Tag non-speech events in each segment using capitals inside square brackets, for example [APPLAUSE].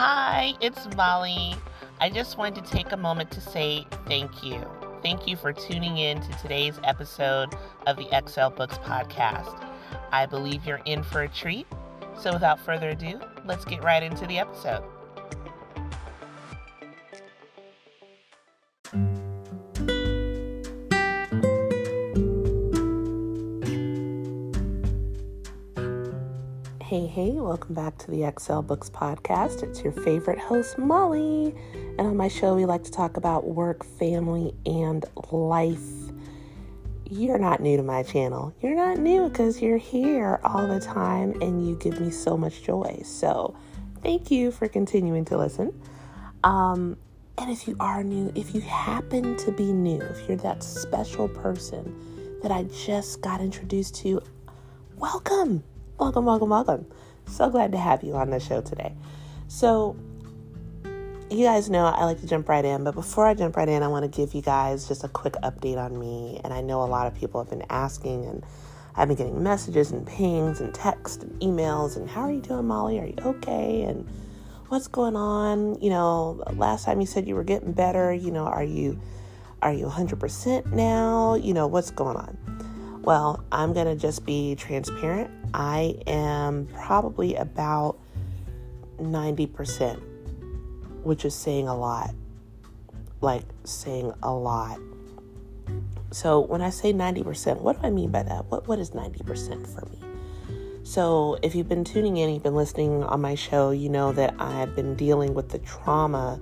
Hi, it's Molly. I just wanted to take a moment to say thank you. Thank you for tuning in to today's episode of the Xel Books Podcast. I believe you're in for a treat. So, without further ado, let's get right into the episode. Welcome back to the Xel Books Podcast. It's your favorite host, Molly. And on my show, we like to talk about work, family, and life. You're not new to my channel. You're not new because you're here all the time and you give me so much joy. So, thank you for continuing to listen. Um, and if you are new, if you happen to be new, if you're that special person that I just got introduced to, welcome welcome, welcome, welcome. So glad to have you on the show today. So, you guys know I like to jump right in, but before I jump right in, I want to give you guys just a quick update on me. And I know a lot of people have been asking, and I've been getting messages and pings and texts and emails. And how are you doing, Molly? Are you okay? And what's going on? You know, last time you said you were getting better. You know, are you are you 100% now? You know, what's going on? Well, I'm going to just be transparent. I am probably about 90%, which is saying a lot. Like saying a lot. So when I say 90%, what do I mean by that? What what is 90% for me? So if you've been tuning in, you've been listening on my show, you know that I've been dealing with the trauma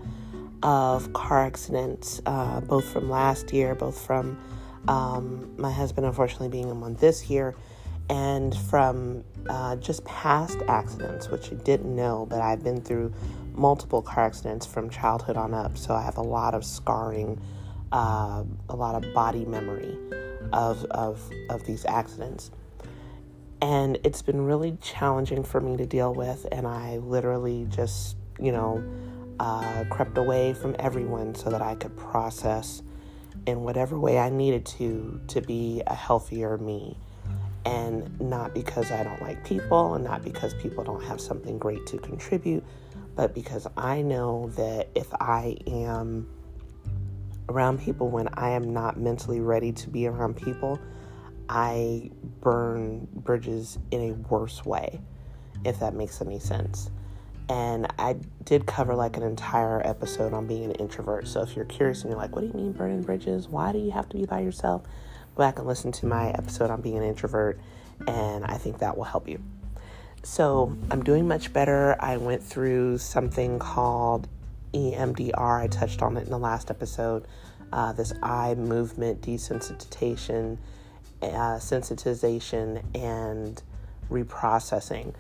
of car accidents, uh, both from last year, both from um, my husband unfortunately being in one this year, and from uh, just past accidents, which I didn't know, but I've been through multiple car accidents from childhood on up, so I have a lot of scarring, uh, a lot of body memory of, of, of these accidents. And it's been really challenging for me to deal with, and I literally just, you know, uh, crept away from everyone so that I could process in whatever way I needed to to be a healthier me. And not because I don't like people and not because people don't have something great to contribute, but because I know that if I am around people when I am not mentally ready to be around people, I burn bridges in a worse way, if that makes any sense. And I did cover like an entire episode on being an introvert. So if you're curious and you're like, what do you mean burning bridges? Why do you have to be by yourself? Go back and listen to my episode on being an introvert, and I think that will help you. So I'm doing much better. I went through something called EMDR. I touched on it in the last episode. Uh, this eye movement desensitization, uh, sensitization, and reprocessing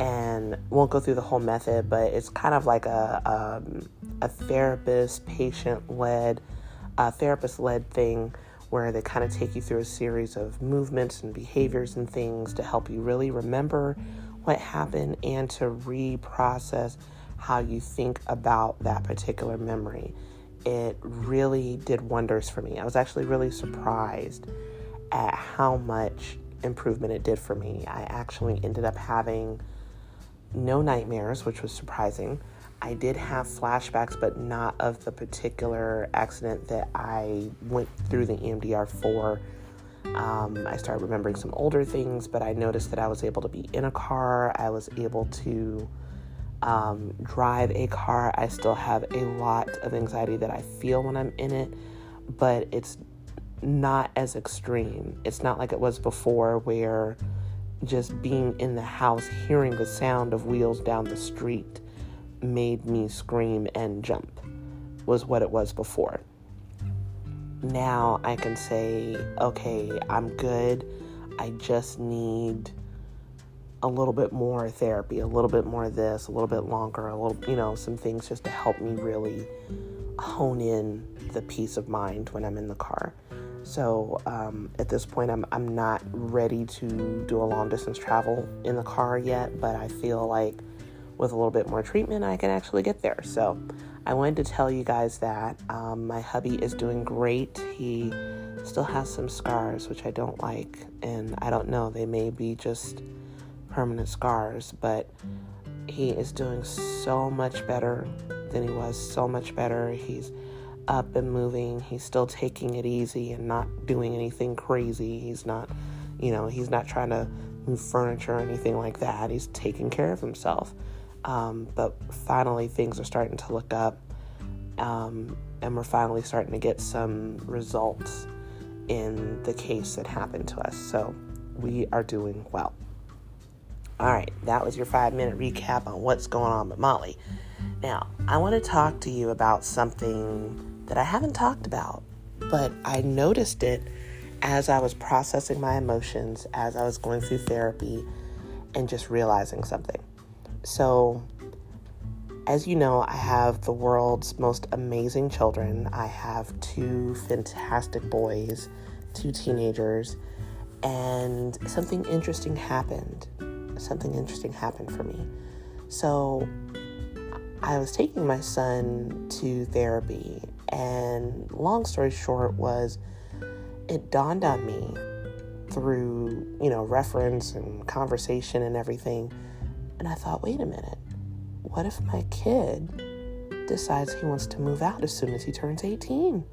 and won't go through the whole method, but it's kind of like a um, a therapist patient led, a therapist led thing where they kind of take you through a series of movements and behaviors and things to help you really remember what happened and to reprocess how you think about that particular memory. It really did wonders for me. I was actually really surprised at how much improvement it did for me. I actually ended up having no nightmares, which was surprising. I did have flashbacks, but not of the particular accident that I went through the EMDR for. Um, I started remembering some older things, but I noticed that I was able to be in a car. I was able to um, drive a car. I still have a lot of anxiety that I feel when I'm in it, but it's not as extreme. It's not like it was before where just being in the house, hearing the sound of wheels down the street made me scream and jump, was what it was before. Now I can say, okay, I'm good. I just need a little bit more therapy, a little bit more of this, a little bit longer, a little, you know, some things just to help me really hone in the peace of mind when I'm in the car. So um, at this point, I'm, I'm not ready to do a long distance travel in the car yet, but I feel like with a little bit more treatment, I can actually get there. So I wanted to tell you guys that um, my hubby is doing great. He still has some scars, which I don't like, and I don't know, they may be just permanent scars, but he is doing so much better than he was, so much better. He's up and moving. He's still taking it easy and not doing anything crazy. He's not, you know, he's not trying to move furniture or anything like that. He's taking care of himself. Um, but finally, things are starting to look up, um, and we're finally starting to get some results in the case that happened to us. So we are doing well. All right, that was your five minute recap on what's going on with Molly. Now, I want to talk to you about something that I haven't talked about, but I noticed it as I was processing my emotions, as I was going through therapy, and just realizing something. So, as you know, I have the world's most amazing children. I have two fantastic boys, two teenagers, and something interesting happened something interesting happened for me. So I was taking my son to therapy, and long story short was it dawned on me through, you know, reference and conversation and everything. And I thought, wait a minute, what if my kid decides he wants to move out as soon as he turns 18?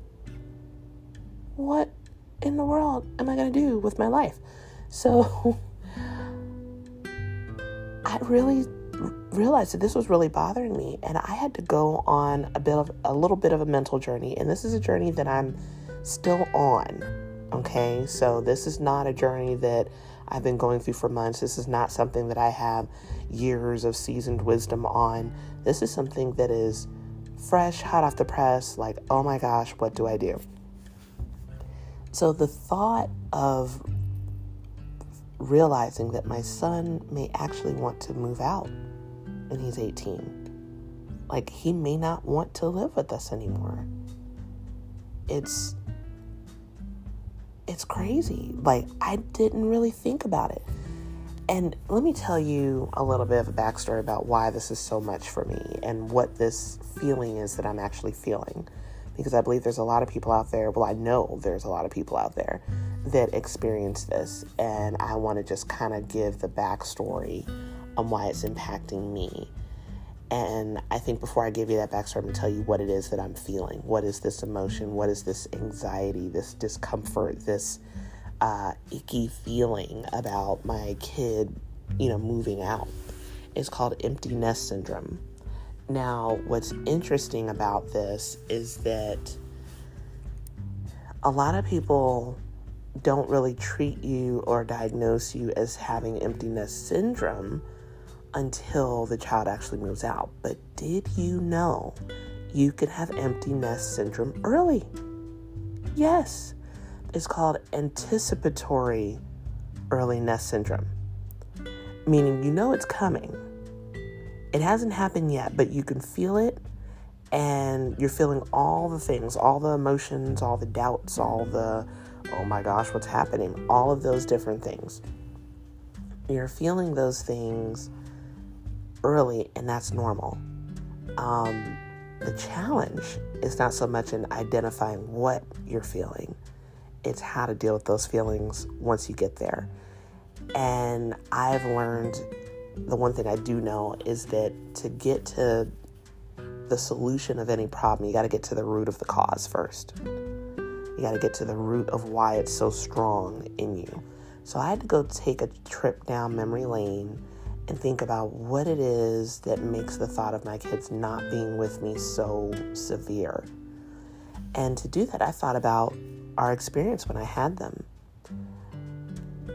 What in the world am I going to do with my life? So [LAUGHS] I really realized that this was really bothering me and I had to go on a bit of a little bit of a mental journey and this is a journey that I'm still on. Okay? So this is not a journey that I've been going through for months. This is not something that I have years of seasoned wisdom on. This is something that is fresh, hot off the press, like, oh my gosh, what do I do? So the thought of realizing that my son may actually want to move out when he's 18. Like, he may not want to live with us anymore. It's it's crazy. Like I didn't really think about it. And let me tell you a little bit of a backstory about why this is so much for me and what this feeling is that I'm actually feeling. Because I believe there's a lot of people out there, well, I know there's a lot of people out there that experience this, and I want to just kind of give the backstory on why it's impacting me. And I think before I give you that backstory, I'm to tell you what it is that I'm feeling. What is this emotion? What is this anxiety, this discomfort, this uh, icky feeling about my kid, you know, moving out? It's called empty nest syndrome. Now, what's interesting about this is that a lot of people don't really treat you or diagnose you as having empty nest syndrome until the child actually moves out. But did you know you can have empty nest syndrome early? Yes. It's called anticipatory early nest syndrome, meaning you know it's coming. It hasn't happened yet, but you can feel it and you're feeling all the things, all the emotions, all the doubts, all the oh my gosh, what's happening? All of those different things. You're feeling those things early, and that's normal. Um, the challenge is not so much in identifying what you're feeling, it's how to deal with those feelings once you get there. And I've learned the one thing I do know is that to get to the solution of any problem, you got to get to the root of the cause first. You got to get to the root of why it's so strong in you. So I had to go take a trip down memory lane and think about what it is that makes the thought of my kids not being with me so severe. And to do that, I thought about our experience when I had them.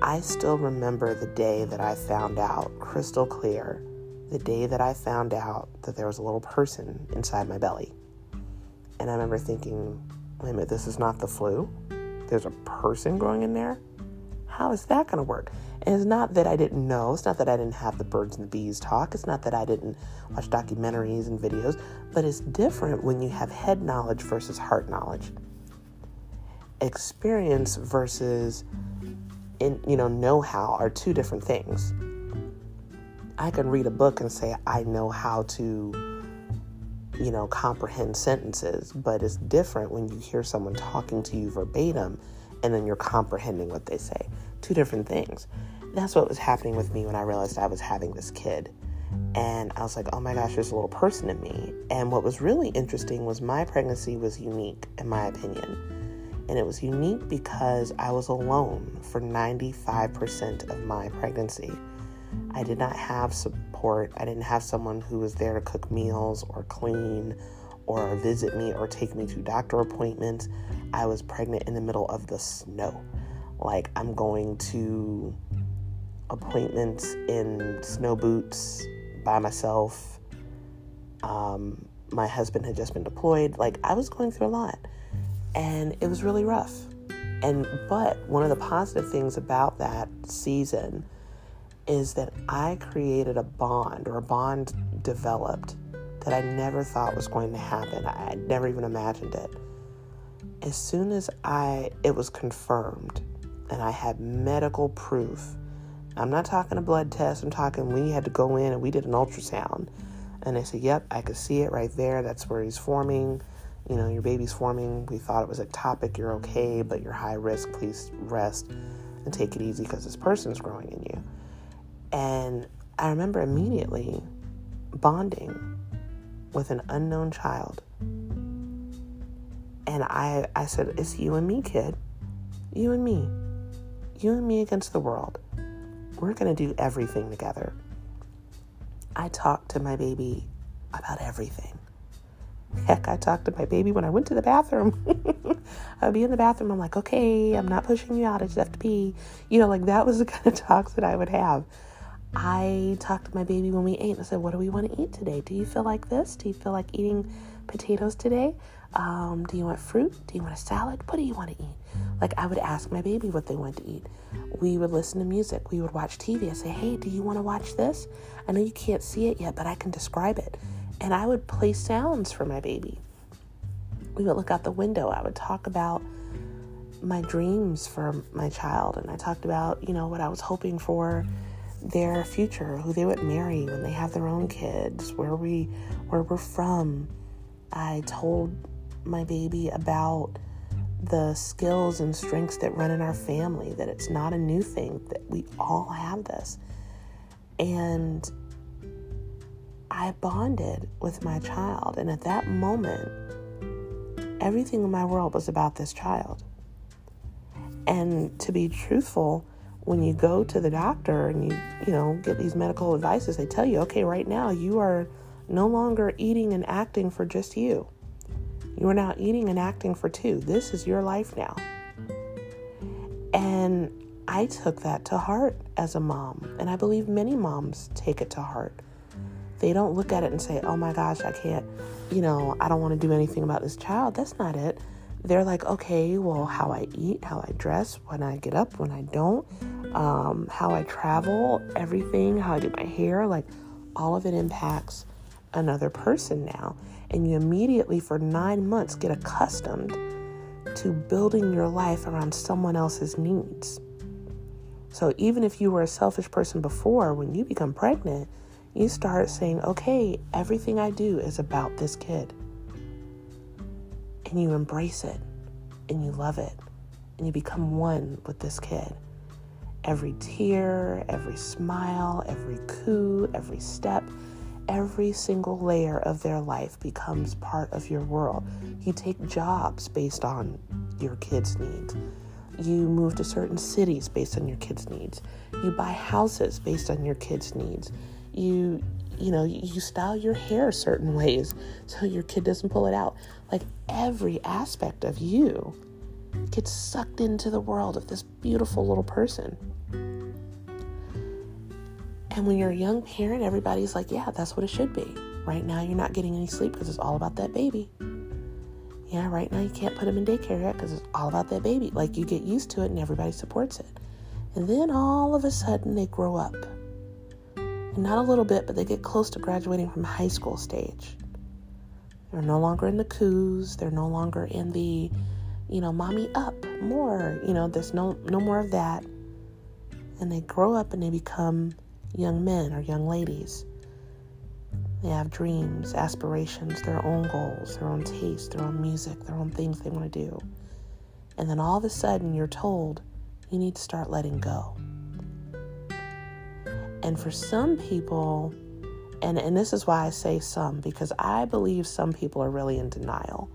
I still remember the day that I found out, crystal clear, the day that I found out that there was a little person inside my belly. And I remember thinking, wait a minute, this is not the flu. There's a person growing in there. How is that going to work? And it's not that I didn't know. It's not that I didn't have the birds and the bees talk. It's not that I didn't watch documentaries and videos. But it's different when you have head knowledge versus heart knowledge. Experience versus in, you know know-how are two different things. I can read a book and say I know how to you know, comprehend sentences, but it's different when you hear someone talking to you verbatim and then you're comprehending what they say. Two different things. That's what was happening with me when I realized I was having this kid. And I was like, oh my gosh, there's a little person in me. And what was really interesting was my pregnancy was unique, in my opinion. And it was unique because I was alone for 95% of my pregnancy. I did not have support. I didn't have someone who was there to cook meals or clean or visit me or take me to doctor appointments. I was pregnant in the middle of the snow. Like, I'm going to appointments in snow boots by myself. Um, my husband had just been deployed. Like, I was going through a lot. And it was really rough. And, but one of the positive things about that season is that I created a bond or a bond developed that I never thought was going to happen. I never even imagined it. As soon as I it was confirmed and I had medical proof. I'm not talking a blood test. I'm talking we had to go in and we did an ultrasound. And they said, "Yep, I could see it right there. That's where he's forming. You know, your baby's forming. We thought it was ectopic. You're okay, but you're high risk. Please rest and take it easy because this person's growing in you." And I remember immediately bonding with an unknown child. And I, I said, It's you and me, kid. You and me. You and me against the world. We're going to do everything together. I talked to my baby about everything. Heck, I talked to my baby when I went to the bathroom. [LAUGHS] I would be in the bathroom. I'm like, okay, I'm not pushing you out. I just have to pee. You know, like that was the [LAUGHS] kind of talks that I would have. I talked to my baby when we ate. and I said, What do we want to eat today? Do you feel like this? Do you feel like eating potatoes today? Um, do you want fruit? Do you want a salad? What do you want to eat? Like, I would ask my baby what they want to eat. We would listen to music. We would watch TV. I say, Hey, do you want to watch this? I know you can't see it yet, but I can describe it. And I would play sounds for my baby. We would look out the window. I would talk about my dreams for my child. And I talked about, you know, what I was hoping for their future, who they would marry when they have their own kids, where we where we're from. I told my baby about the skills and strengths that run in our family, that it's not a new thing, that we all have this. And I bonded with my child. And at that moment, everything in my world was about this child. And to be truthful, when you go to the doctor and you, you know, get these medical advices, they tell you, okay, right now you are no longer eating and acting for just you. You are now eating and acting for two. This is your life now. And I took that to heart as a mom. And I believe many moms take it to heart. They don't look at it and say, oh my gosh, I can't, you know, I don't want to do anything about this child. That's not it. They're like, okay, well, how I eat, how I dress, when I get up, when I don't, um, how I travel, everything, how I do my hair, like all of it impacts another person now. And you immediately, for nine months, get accustomed to building your life around someone else's needs. So even if you were a selfish person before, when you become pregnant, you start saying, okay, everything I do is about this kid. And you embrace it and you love it and you become one with this kid. Every tear, every smile, every coo, every step, every single layer of their life becomes part of your world. You take jobs based on your kids' needs. You move to certain cities based on your kids' needs. You buy houses based on your kids' needs. You you know, you style your hair certain [LAUGHS] ways so your kid doesn't pull it out. Like every aspect of you gets sucked into the world of this beautiful little person. And when you're a young parent, everybody's like, yeah, that's what it should be. Right now, you're not getting any sleep because it's all about that baby. Yeah, right now, you can't put him in daycare yet because it's all about that baby. Like, you get used to it and everybody supports it. And then all of a sudden, they grow up. And not a little bit, but they get close to graduating from high school stage. They're no longer in the coos. They're no longer in the, you know, mommy up more. You know, there's no no more of that. And they grow up and they become young men or young ladies. They have dreams, aspirations, their own goals, their own tastes, their own music, their own things they want to do. And then all of a sudden you're told you need to start letting go. And for some people, and, and this is why I say some, because I believe some people are really in denial.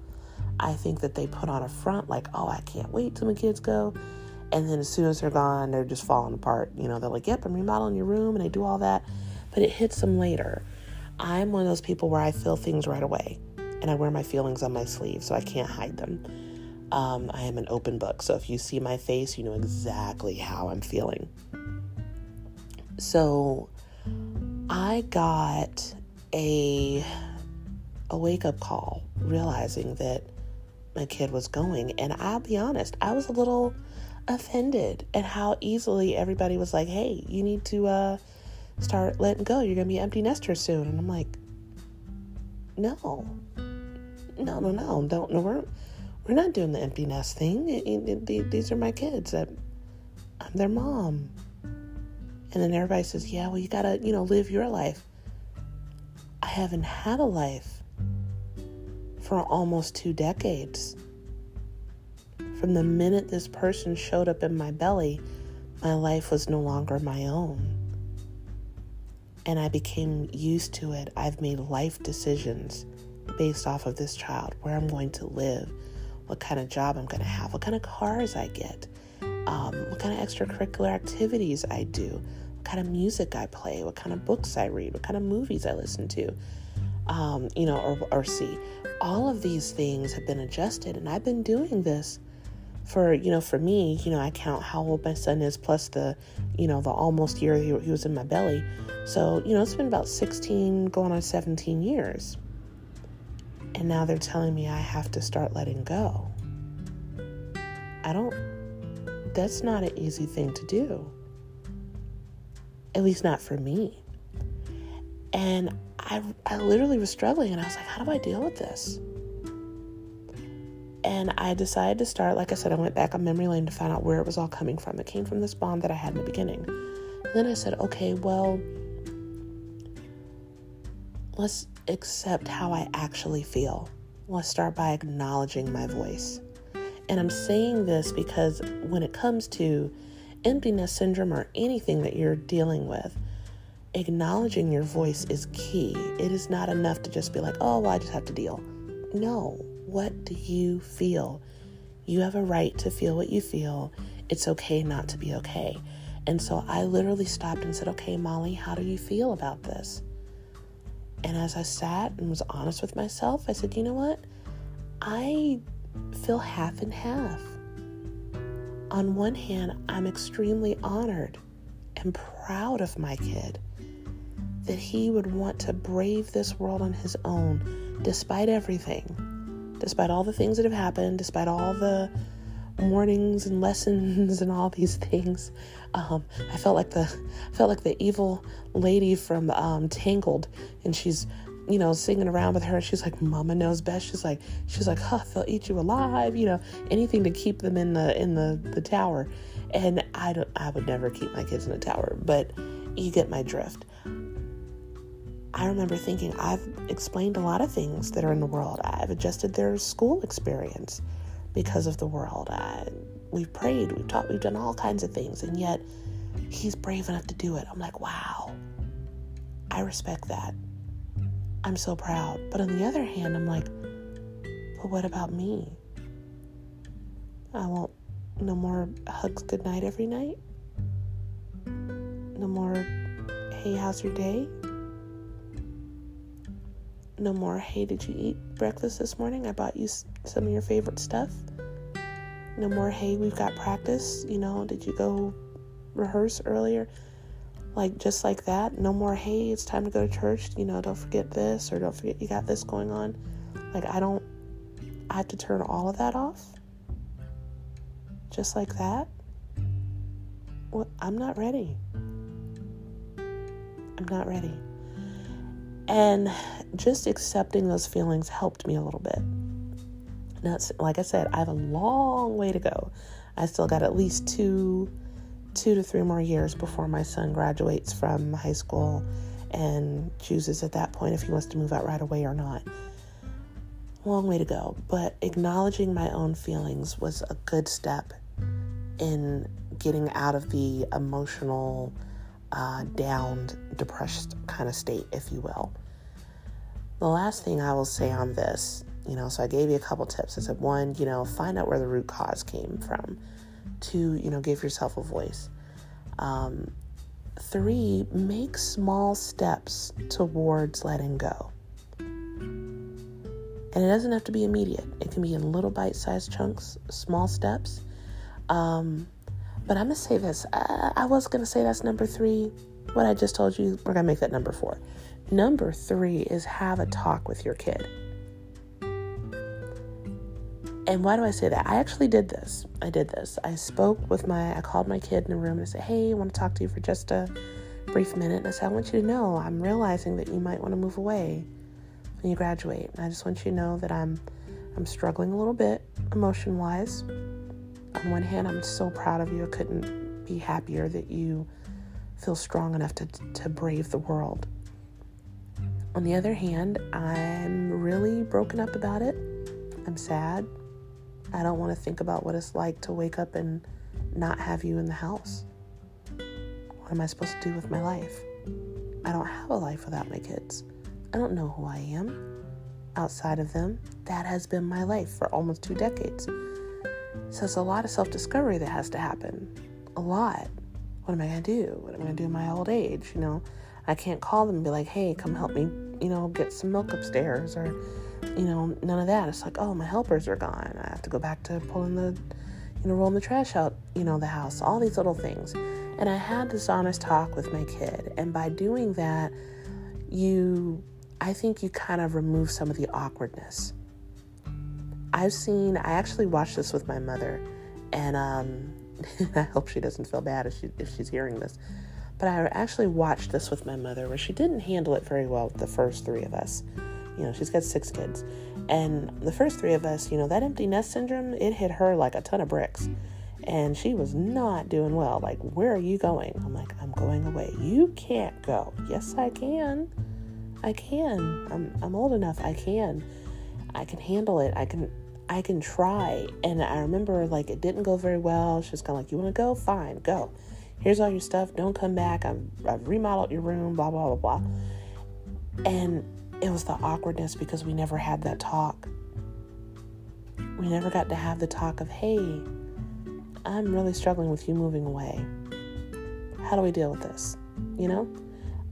I think that they put on a front like, oh, I can't wait till my kids go. And then as soon as they're gone, they're just falling apart. You know, they're like, yep, I'm remodeling your room, and they do all that. But it hits them later. I'm one of those people where I feel things right away, and I wear my feelings on my sleeve, so I can't hide them. Um, I am an open book, so if you see my face, you know exactly how I'm feeling. So I got a a wake up call realizing that my kid was going and I'll be honest, I was a little offended at how easily everybody was like, "Hey, you need to uh start letting go. You're going to be empty nester soon." And I'm like, "No. No, no, no. Don't no we're we're not doing the empty nest thing. These are my kids. I'm their mom." And then everybody says, yeah, well, you got to, you know, live your life. I haven't had a life for almost two decades. From the minute this person showed up in my belly, my life was no longer my own. And I became used to it. I've made life decisions based off of this child where I'm going to live, what kind of job I'm going to have, what kind of cars I get, um, what kind of extracurricular activities I do, what kind of music I play, what kind of books I read, what kind of movies I listen to, um, you know, or, or see. All of these things have been adjusted, and I've been doing this for you know for me you know i count how old my son is plus the you know the almost year he, he was in my belly so you know it's been about 16 going on 17 years and now they're telling me i have to start letting go i don't that's not an easy thing to do. At least not for me. And I, I literally was struggling and I was like, how do I deal with this? And I decided to start, like I said, I went back on memory lane to find out where it was all coming from. It came from this bond that I had in the beginning. And then I said, okay, well, let's accept how I actually feel. Let's start by acknowledging my voice. And I'm saying this because when it comes to empty nest syndrome or anything that you're dealing with, acknowledging your voice is key. It is not enough to just be like, oh, well, I just have to deal. No, what do you feel? You have a right to feel what you feel. It's okay not to be okay. And so I literally stopped and said, okay, Molly, how do you feel about this? And as I sat and was honest with myself, I said, you know what? I feel half and half. On one hand, I'm extremely honored and proud of my kid that he would want to brave this world on his own despite everything, despite all the things that have happened, despite all the warnings and [LAUGHS] lessons and all these things. Um, I felt like the I felt like the evil lady from um, Tangled, and she's you know, singing around with her. And she's like, Mama knows best. She's like, she's like, huh, they'll eat you alive, you know, anything to keep them in the in the, the tower. And I don't I would never keep my kids in a tower, but you get my drift. I remember thinking I've explained a lot of things that are in the world. I've adjusted their school experience because of the world. I, we've prayed, we've taught, we've done all kinds of things, and yet he's brave enough to do it. I'm like, wow, I respect that. I'm so proud. But on the other hand, I'm like, but what about me? I won't, no more hugs goodnight every night. No more, hey, how's your day? No more, hey, did you eat breakfast this morning? I bought you some of your favorite stuff. No more, hey, we've got practice. You know, did you go rehearse earlier? like just like that no more hey it's time to go to church you know don't forget this or don't forget you got this going on like i don't i have to turn all of that off just like that well i'm not ready i'm not ready and just accepting those feelings helped me a little bit now like i said i have a long way to go i still got at least two two to three more years before my son graduates from high school and chooses at that point if he wants to move out right away or not. Long way to go, but acknowledging my own feelings was a good step in getting out of the emotional uh, depressed kind of state, if you will. The last thing I will say on this, you know, so I gave you a couple tips. I said, one, you know, find out where the root cause came from. Two, you know, give yourself a voice. Um, three, make small steps towards letting go. And it doesn't have to be immediate, it can be in little bite sized chunks, small steps. Um, but I'm to say this. Uh, I was to say that's number three. What I just told you, we're to make that number four. Number three is have a talk with your kid. And why do I say that? I actually did this. I did this. I spoke with my, I called my kid in the room and I said, Hey, I want to talk to you for just a brief minute. And I said, I want you to know I'm realizing that you might want to move away when you graduate. And I just want you to know that I'm, I'm struggling a little bit emotion wise. On one hand, I'm so proud of you. I couldn't be happier that you feel strong enough to, to brave the world. On the other hand, I'm really broken up about it. I'm sad. I don't want to think about what it's like to wake up and not have you in the house. What am I supposed to do with my life? I don't have a life without my kids. I don't know who I am outside of them. That has been my life for almost two decades. So it's a lot of self discovery that has to happen. A lot. What am I going to do? What am I going to do in my old age? You know, I can't call them and be like, hey, come help me, you know, get some milk upstairs or you know, none of that. It's like, oh, my helpers are gone. I have to go back to pulling the, you know, rolling the trash out, you know, the house, all these little things. And I had this honest talk with my kid. And by doing that, you, I think you kind of remove some of the awkwardness. I've seen, I actually watched this with my mother, and um, [LAUGHS] I hope she doesn't feel bad if, she, if she's hearing this. But I actually watched this with my mother where she didn't handle it very well with the first three of us. You know, she's got six kids. And the first three of us, you know, that empty nest syndrome, it hit her like a ton of bricks. And she was not doing well. Like, where are you going? I'm like, I'm going away. You can't go. Yes, I can. I can. I'm I'm old enough. I can. I can handle it. I can I can try. And I remember like it didn't go very well. She was kind of like, You want to go? Fine, go. Here's all your stuff. Don't come back. I've, I've remodeled your room, blah, blah, blah, blah. And it was the awkwardness because we never had that talk. We never got to have the talk of, hey, I'm really struggling with you moving away. How do we deal with this? You know?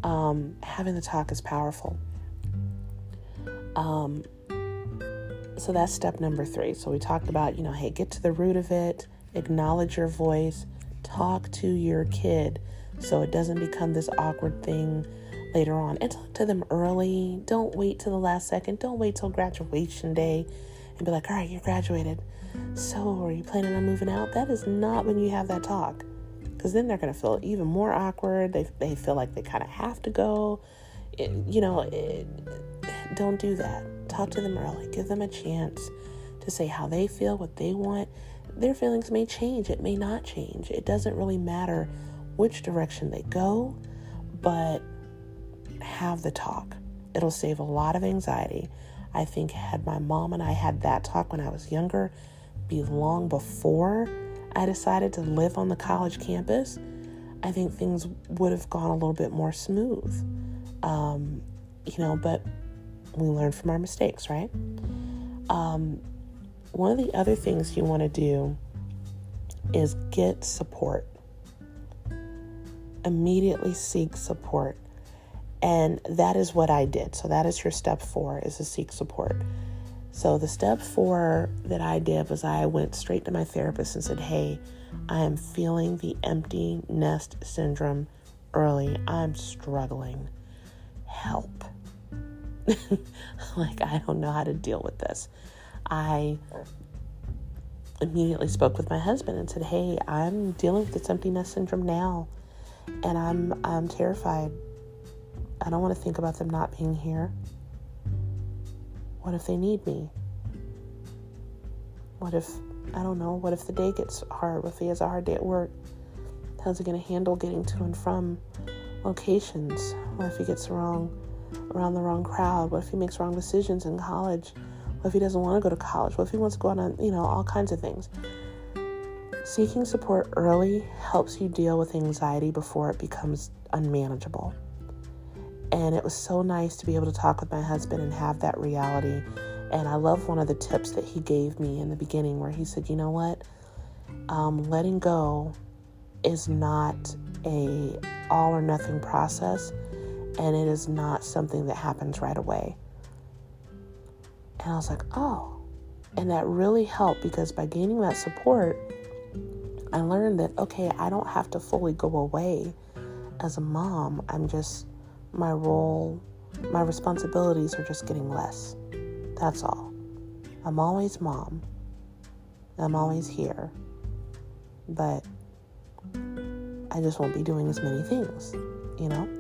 Um, having the talk is powerful. Um, so that's step number three. So we talked about, you know, hey, get to the root of it, acknowledge your voice, talk to your kid so it doesn't become this awkward thing later on and talk to them early. Don't wait till the last second. Don't wait till graduation day and be like, all right, you're graduated. So, are you planning on moving out? That is not when you have that talk. Because then they're going to feel even more awkward. They, they feel like they kind of have to go. It, you know, it, don't do that. Talk to them early. Give them a chance to say how they feel, what they want. Their feelings may change, it may not change. It doesn't really matter which direction they go, but have the talk. It'll save a lot of anxiety. I think had my mom and I had that talk when I was younger, be long before I decided to live on the college campus, I think things would have gone a little bit more smooth. Um, you know, but we learn from our mistakes, right? Um, one of the other things you want to do is get support. Immediately seek support. And that is what I did. So that is your step four is to seek support. So the step four that I did was I went straight to my therapist and said, Hey, I am feeling the empty nest syndrome early. I'm struggling. Help. [LAUGHS] like, I don't know how to deal with this. I immediately spoke with my husband and said, Hey, I'm dealing with this empty nest syndrome now. And I'm I'm terrified I don't want to think about them not being here. What if they need me? What if, I don't know, what if the day gets hard? What if he has a hard day at work? How's he going to handle getting to and from locations? What if he gets wrong around the wrong crowd? What if he makes wrong decisions in college? What if he doesn't want to go to college? What if he wants to go on, a, you know, all kinds of things? Seeking support early helps you deal with anxiety before it becomes unmanageable. And it was so nice to be able to talk with my husband and have that reality. And I love one of the tips that he gave me in the beginning where he said, you know what? Um, letting go is not a all or nothing process and it is not something that happens right away. And I was like, oh. And that really helped because by gaining that support, I learned that, okay, I don't have to fully go away as a mom. I'm just, my role, my responsibilities are just getting less. That's all. I'm always mom. I'm always here. But I just won't be doing as many things, you know?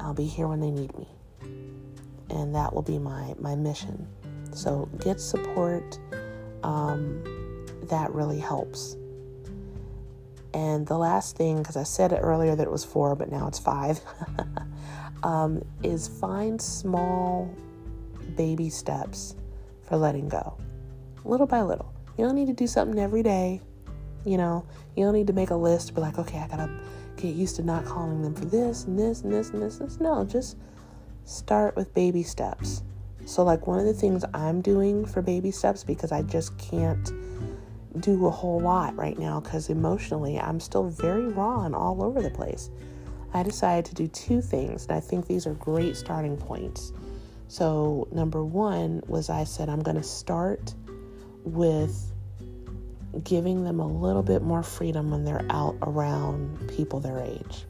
I'll be here when they need me. And that will be my, my mission. So get support. Um, that really helps. And the last thing, because I said it earlier that it was four, but now it's five, [LAUGHS] um, is find small baby steps for letting go, little by little. You don't need to do something every day. You know, you don't need to make a list, be like, okay, I gotta get used to not calling them for this and this and this and this. And this. No, just start with baby steps. So, like, one of the things I'm doing for baby steps because I just can't do a whole lot right now because emotionally I'm still very raw and all over the place. I decided to do two things, and I think these are great starting points. So, number one was I said I'm going to start with giving them a little bit more freedom when they're out around people their age.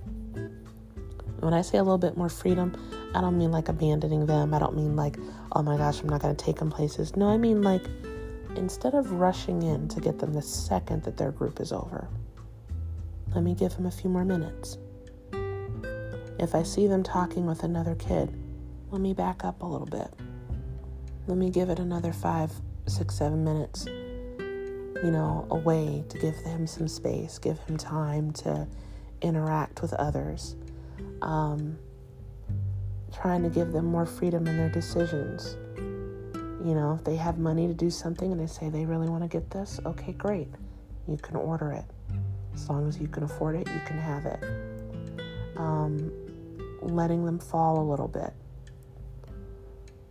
When I say a little bit more freedom, I don't mean like abandoning them. I don't mean like, oh my gosh, I'm not going to take them places. No, I mean like instead of rushing in to get them the second that their group is over, let me give them a few more minutes. If I see them talking with another kid, let me back up a little bit. Let me give it another five, six, seven minutes you know, a way to give him some space, give him time to interact with others. Um, trying to give them more freedom in their decisions. You know, if they have money to do something and they say they really want to get this, okay, great. You can order it. As long as you can afford it, you can have it. Um, letting them fall a little bit.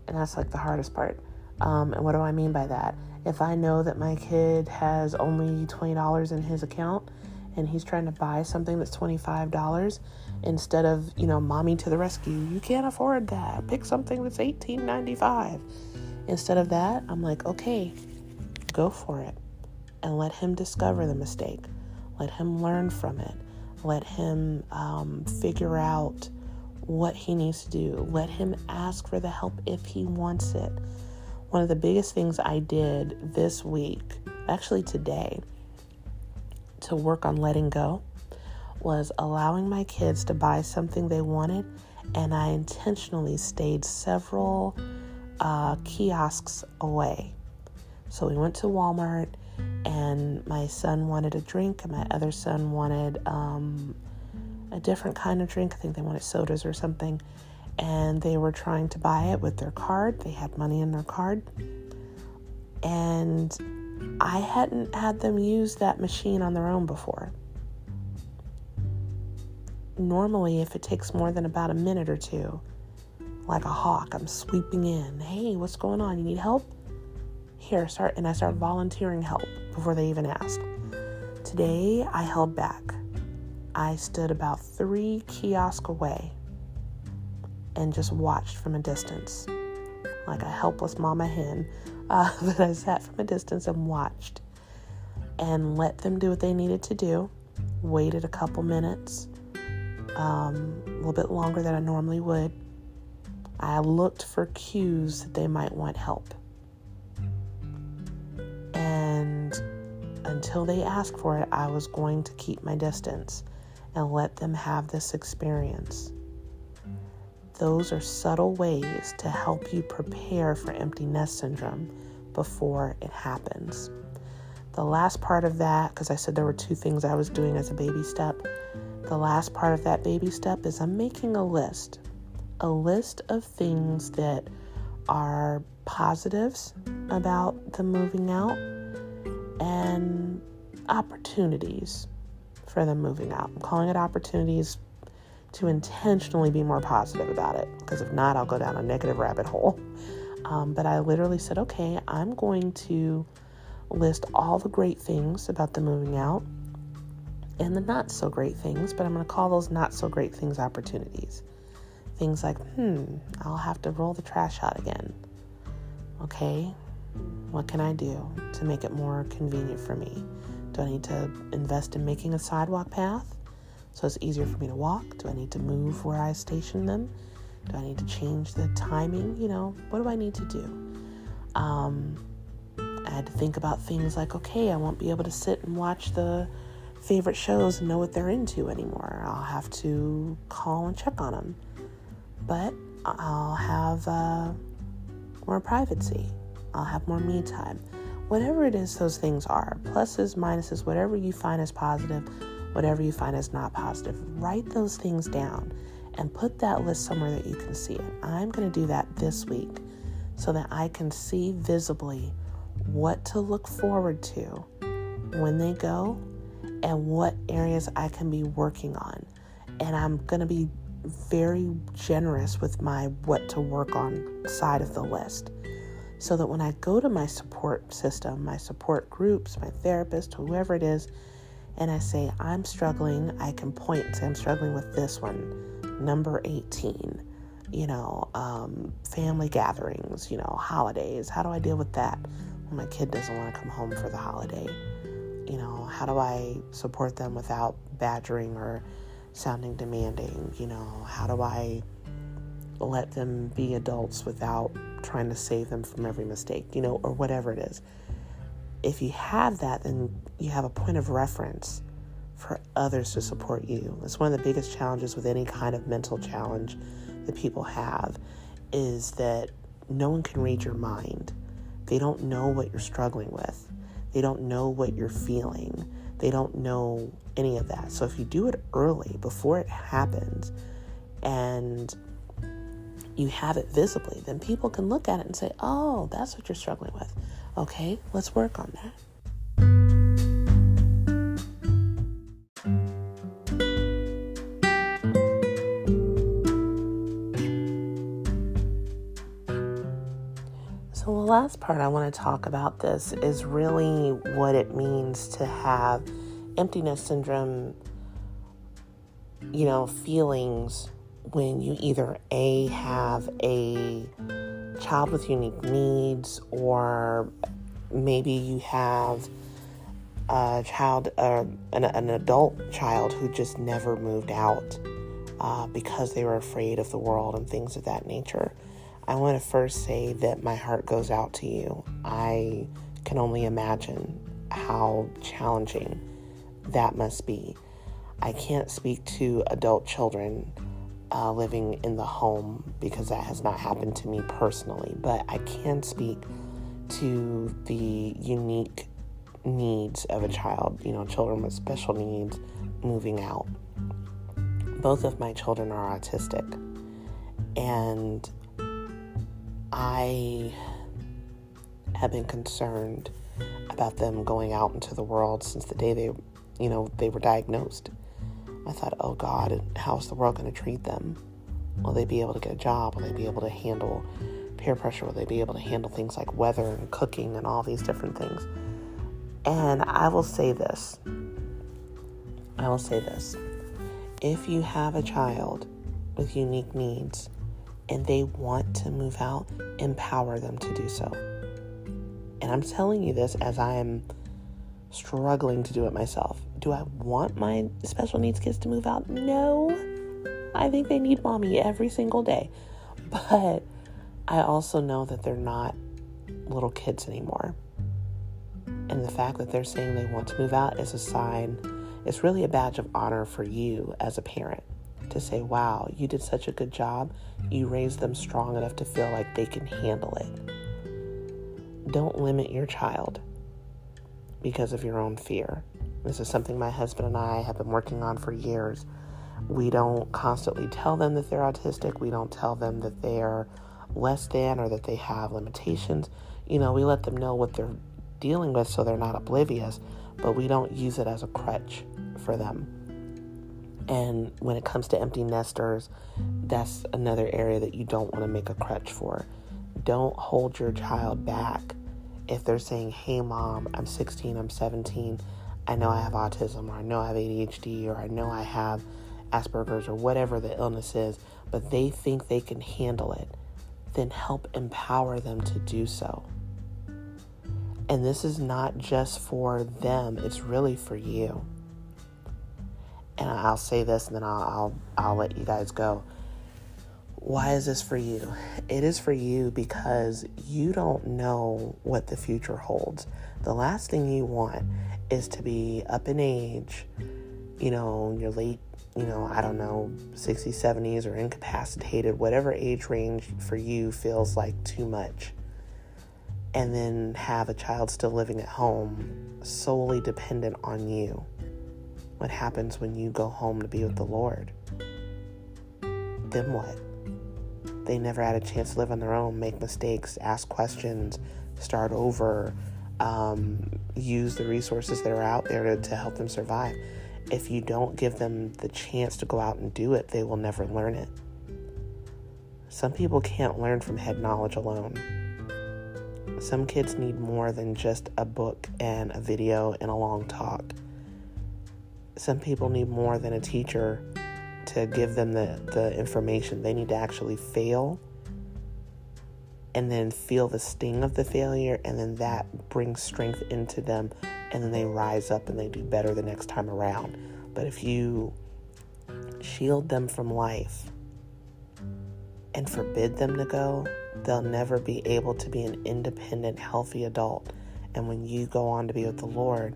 And that's like the hardest part. Um, and what do I mean by that? If I know that my kid has only $20 in his account and he's trying to buy something that's $25 instead of, you know, mommy to the rescue, you can't afford that. Pick something that's $18.95. Instead of that, I'm like, okay, go for it and let him discover the mistake. Let him learn from it. Let him um, figure out what he needs to do. Let him ask for the help if he wants it. One of the biggest things I did this week, actually today, to work on letting go was allowing my kids to buy something they wanted, and I intentionally stayed several uh, kiosks away. So we went to Walmart, and my son wanted a drink, and my other son wanted um, a different kind of drink. I think they wanted sodas or something and they were trying to buy it with their card. They had money in their card. And I hadn't had them use that machine on their own before. Normally, if it takes more than about a minute or two, like a hawk, I'm sweeping in. Hey, what's going on? You need help? Here, start. And I start volunteering help before they even ask. Today, I held back. I stood about three kiosks away and just watched from a distance, like a helpless mama hen. [LAUGHS] Uh, but I sat from a distance and watched and let them do what they needed to do. Waited a couple minutes, um, a little bit longer than I normally would. I looked for cues that they might want help. And until they asked for it, I was going to keep my distance and let them have this experience. Those are subtle ways to help you prepare for empty nest syndrome before it happens. The last part of that, because I said there were two things I was doing as a baby step, the last part of that baby step is I'm making a list. A list of things that are positives about the moving out and opportunities for them moving out. I'm calling it opportunities to intentionally be more positive about it because if not, I'll go down a negative rabbit hole. Um, but I literally said, okay, I'm going to list all the great things about the moving out and the not so great things, but I'm going to call those not so great things opportunities. Things like, hmm, I'll have to roll the trash out again. Okay, what can I do to make it more convenient for me? Do I need to invest in making a sidewalk path so it's easier for me to walk? Do I need to move where I station them? Do I need to change the timing? You know, what do I need to do? Um, I had to think about things like, okay, I won't be able to sit and watch the favorite shows and know what they're into anymore. I'll have to call and check on them. But I'll have uh, more privacy. I'll have more me time. Whatever it is those things are pluses, minuses, whatever you find as positive, whatever you find is not positive write those things down and put that list somewhere that you can see it. I'm going to do that this week so that I can see visibly what to look forward to when they go and what areas I can be working on. And I'm going to be very generous with my what to work on side of the list. So that when I go to my support system, my support groups, my therapist, whoever it is, and I say, I'm struggling, I can point say, I'm struggling with this one, number 18, you know, um, family gatherings, you know, holidays. How do I deal with that when my kid doesn't want to come home for the holiday? You know, how do I support them without badgering or sounding demanding? You know, how do I let them be adults without trying to save them from every mistake, you know, or whatever it is. If you have that, then you have a point of reference for others to support you. It's one of the biggest challenges with any kind of mental challenge that people have is that no one can read your mind. They don't know what you're struggling with. They don't know what you're feeling. They don't know any of that. So if you do it early before it happens and you have it visibly, then people can look at it and say, oh, that's what you're struggling with. Okay, let's work on that. So, the last part I want to talk about this is really what it means to have empty nest syndrome, you know, feelings when you either A, have a child with unique needs, or maybe you have a child, uh, an, an, adult child who just never moved out uh, because they were afraid of the world and things of that nature. I want to first say that my heart goes out to you. I can only imagine how challenging that must be. I can't speak to adult children uh, living in the home because that has not happened to me personally, but I can speak to the unique needs of a child, you know, children with special needs moving out. Both of my children are autistic, and I have been concerned about them going out into the world since the day they, you know, they were diagnosed. I thought, oh God, how's the world going to treat them? Will they be able to get a job? Will they be able to handle peer pressure? Will they be able to handle things like weather and cooking and all these different things? And I will say this I will say this. If you have a child with unique needs and they want to move out, empower them to do so. And I'm telling you this as I am struggling to do it myself. Do I want my special needs kids to move out? No. I think they need mommy every single day. [LAUGHS] But I also know that they're not little kids anymore. And the fact that they're saying they want to move out is a sign, it's really a badge of honor for you as a parent to say, wow, you did such a good job. You raised them strong enough to feel like they can handle it. Don't limit your child because of your own fear. This is something my husband and I have been working on for years. We don't constantly tell them that they're autistic. We don't tell them that they're less than or that they have limitations. You know, we let them know what they're dealing with so they're not oblivious, but we don't use it as a crutch for them. And when it comes to empty nesters, that's another area that you don't want to make a crutch for. Don't hold your child back if they're saying, Hey, mom, I'm 16, I'm 17, I know I have autism, or I know I have ADHD, or I know I have Asperger's, or whatever the illness is, but they think they can handle it, then help empower them to do so. And this is not just for them, it's really for you. And I'll say this and then I'll, I'll, I'll let you guys go. Why is this for you? It is for you because you don't know what the future holds. The last thing you want is to be up in age, you know, your late, you know, I don't know, 60s, 70s, or incapacitated, whatever age range for you feels like too much and then have a child still living at home solely dependent on you. What happens when you go home to be with the Lord? Then what? They never had a chance to live on their own, make mistakes, ask questions, start over, um, use the resources that are out there to, to help them survive. If you don't give them the chance to go out and do it, they will never learn it. Some people can't learn from head knowledge alone some kids need more than just a book and a video and a long talk. Some people need more than a teacher to give them the, the information. They need to actually fail and then feel the sting of the failure, and then that brings strength into them, and then they rise up and they do better the next time around. But if you shield them from life and forbid them to go, they'll never be able to be an independent, healthy adult. And when you go on to be with the Lord,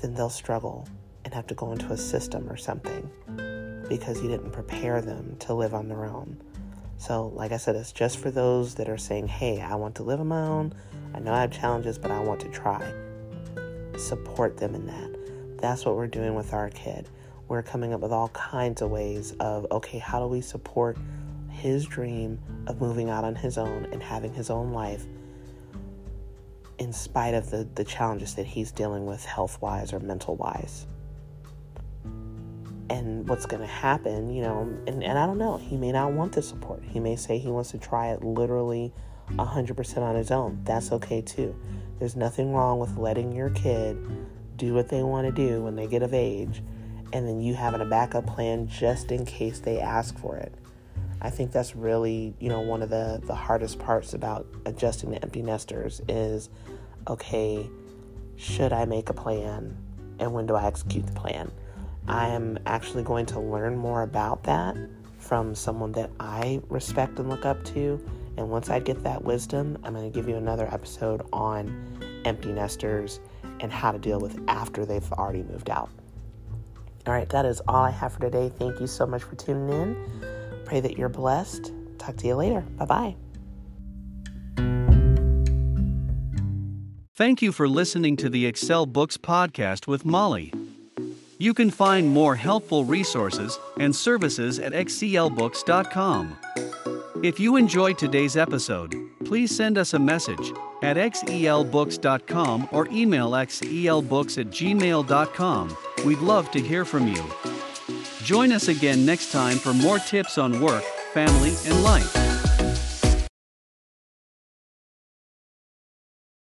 then they'll struggle and have to go into a system or something because you didn't prepare them to live on their own. So, like I said, it's just for those that are saying, hey, I want to live on my own. I know I have challenges, but I want to try. Support them in that. That's what we're doing with our kid. We're coming up with all kinds of ways of, okay, how do we support his dream of moving out on his own and having his own life in spite of the, the challenges that he's dealing with health wise or mental wise. And what's going to happen, you know, and, and I don't know, he may not want the support. He may say he wants to try it literally 100% on his own. That's okay too. There's nothing wrong with letting your kid do what they want to do when they get of age, and then you having a backup plan just in case they ask for it. I think that's really, you know, one of the, the hardest parts about adjusting to empty nesters is okay, should I make a plan and when do I execute the plan? I am actually going to learn more about that from someone that I respect and look up to. And once I get that wisdom, I'm going to give you another episode on empty nesters and how to deal with after they've already moved out. All right, that is all I have for today. Thank you so much for tuning in. Pray that you're blessed. Talk to you later. Bye bye. Thank you for listening to the Xel Books podcast with Molly. You can find more helpful resources and services at xelbooks.com. If you enjoyed today's episode, please send us a message at xelbooks.com or email xelbooks at gmail.com. We'd love to hear from you. Join us again next time for more tips on work, family, and life.